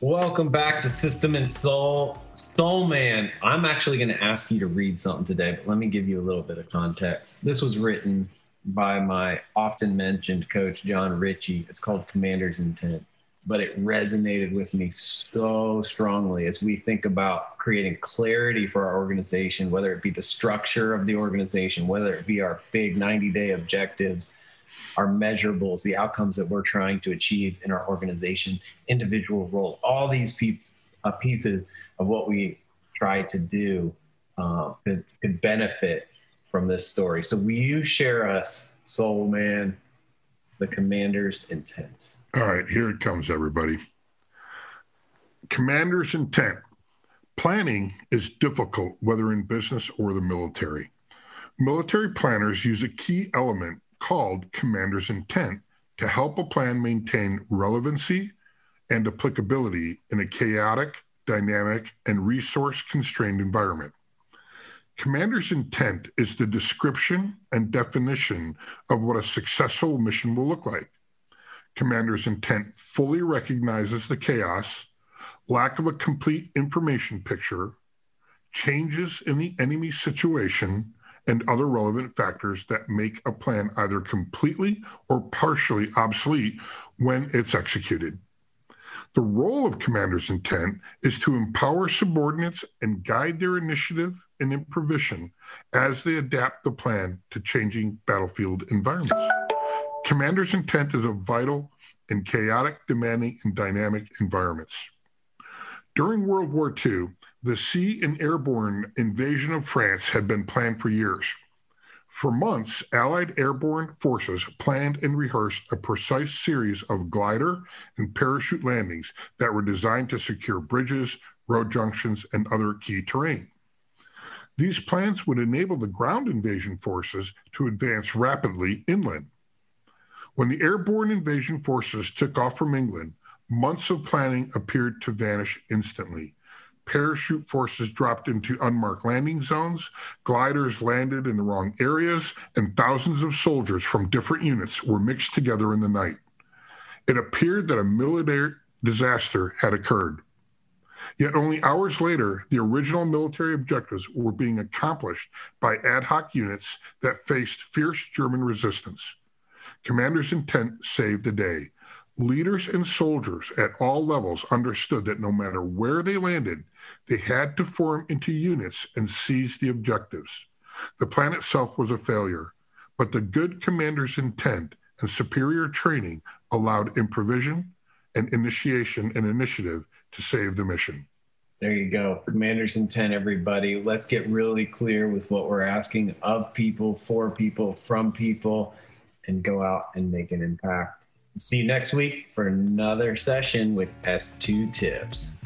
welcome back to System and Soul. Soul Man, I'm actually going to ask you to read something today, but let me give you a little bit of context. This was written by my often mentioned coach, John Ritchie. It's called Commander's Intent, but it resonated with me so strongly as we think about creating clarity for our organization, whether it be the structure of the organization, whether it be our big 90 day objectives our measurables, the outcomes that we're trying to achieve in our organization, individual role, all these pe- uh, pieces of what we try to do uh, could, could benefit from this story. So, will you share us, Soul Man, the commander's intent? All right, here it comes, everybody. Commander's intent. Planning is difficult, whether in business or the military. Military planners use a key element called commander's intent to help a plan maintain relevancy and applicability in a chaotic, dynamic, and resource constrained environment. Commander's intent is the description and definition of what a successful mission will look like. Commander's intent fully recognizes the chaos, lack of a complete information picture, changes in the enemy situation, and other relevant factors that make a plan either completely or partially obsolete when it's executed. The role of commander's intent is to empower subordinates and guide their initiative and improvisation as they adapt the plan to changing battlefield environments. Commander's intent is a vital in chaotic, demanding, and dynamic environments. During World War II, the sea and airborne invasion of France had been planned for years. For months, Allied airborne forces planned and rehearsed a precise series of glider and parachute landings that were designed to secure bridges, road junctions, and other key terrain. These plans would enable the ground invasion forces to advance rapidly inland. When the airborne invasion forces took off from England, months of planning appeared to vanish instantly. Parachute forces dropped into unmarked landing zones, gliders landed in the wrong areas, and thousands of soldiers from different units were mixed together in the night. It appeared that a military disaster had occurred. Yet only hours later, the original military objectives were being accomplished by ad hoc units that faced fierce German resistance. Commander's intent saved the day. Leaders and soldiers at all levels understood that no matter where they landed, they had to form into units and seize the objectives. The plan itself was a failure, but the good commander's intent and superior training allowed improvisation and initiation and initiative to save the mission. There you go. Commander's intent, everybody. Let's get really clear with what we're asking of people, for people, from people, and go out and make an impact. See you next week for another session with S2 Tips.